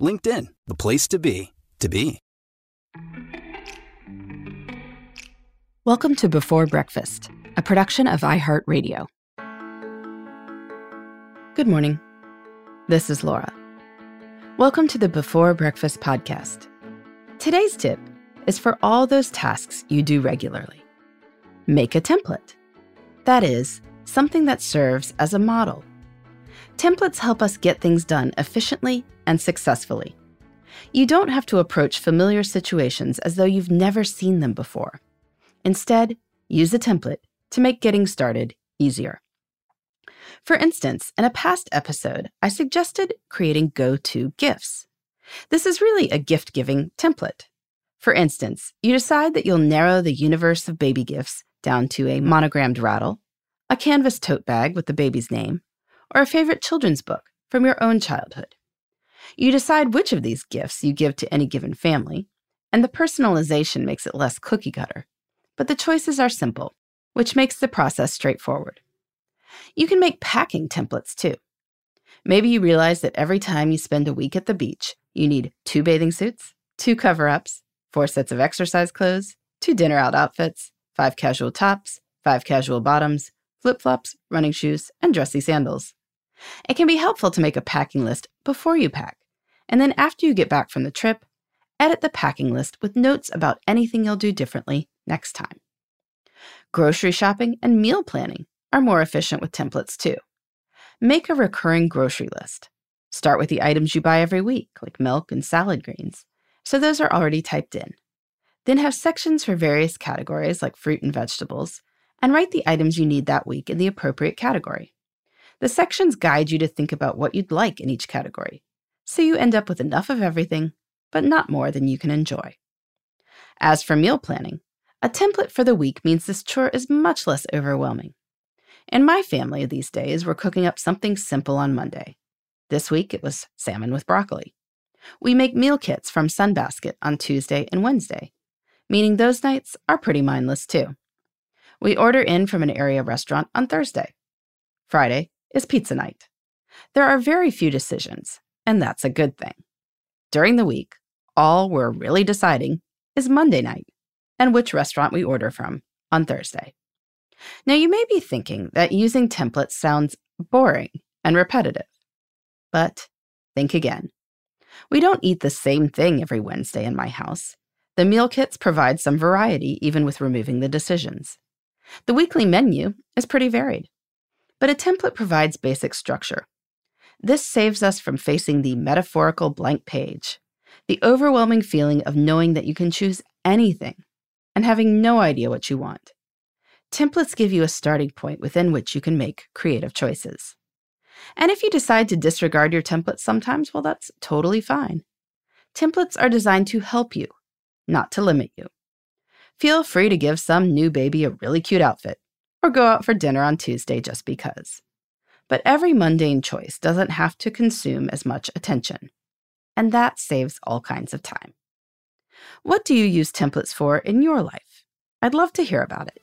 LinkedIn, the place to be, to be. Welcome to Before Breakfast, a production of iHeartRadio. Good morning. This is Laura. Welcome to the Before Breakfast podcast. Today's tip is for all those tasks you do regularly. Make a template. That is, something that serves as a model. Templates help us get things done efficiently and successfully. You don't have to approach familiar situations as though you've never seen them before. Instead, use a template to make getting started easier. For instance, in a past episode, I suggested creating go to gifts. This is really a gift giving template. For instance, you decide that you'll narrow the universe of baby gifts down to a monogrammed rattle, a canvas tote bag with the baby's name, or a favorite children's book from your own childhood. You decide which of these gifts you give to any given family, and the personalization makes it less cookie cutter but the choices are simple, which makes the process straightforward. You can make packing templates too. Maybe you realize that every time you spend a week at the beach, you need two bathing suits, two cover ups, four sets of exercise clothes, two dinner out outfits, five casual tops, five casual bottoms, flip flops, running shoes, and dressy sandals. It can be helpful to make a packing list before you pack, and then after you get back from the trip, edit the packing list with notes about anything you'll do differently next time. Grocery shopping and meal planning are more efficient with templates too. Make a recurring grocery list. Start with the items you buy every week, like milk and salad greens, so those are already typed in. Then have sections for various categories like fruit and vegetables, and write the items you need that week in the appropriate category. The sections guide you to think about what you'd like in each category, so you end up with enough of everything, but not more than you can enjoy. As for meal planning, a template for the week means this chore is much less overwhelming. In my family these days, we're cooking up something simple on Monday. This week it was salmon with broccoli. We make meal kits from Sunbasket on Tuesday and Wednesday, meaning those nights are pretty mindless too. We order in from an area restaurant on Thursday. Friday is pizza night. There are very few decisions, and that's a good thing. During the week, all we're really deciding is Monday night and which restaurant we order from on Thursday. Now, you may be thinking that using templates sounds boring and repetitive, but think again. We don't eat the same thing every Wednesday in my house. The meal kits provide some variety, even with removing the decisions. The weekly menu is pretty varied, but a template provides basic structure. This saves us from facing the metaphorical blank page, the overwhelming feeling of knowing that you can choose anything and having no idea what you want. Templates give you a starting point within which you can make creative choices. And if you decide to disregard your templates sometimes, well, that's totally fine. Templates are designed to help you, not to limit you. Feel free to give some new baby a really cute outfit or go out for dinner on Tuesday just because. But every mundane choice doesn't have to consume as much attention, and that saves all kinds of time. What do you use templates for in your life? I'd love to hear about it.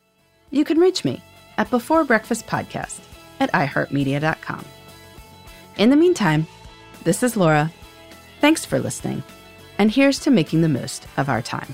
You can reach me at Before Breakfast Podcast at iHeartMedia.com. In the meantime, this is Laura. Thanks for listening, and here's to making the most of our time.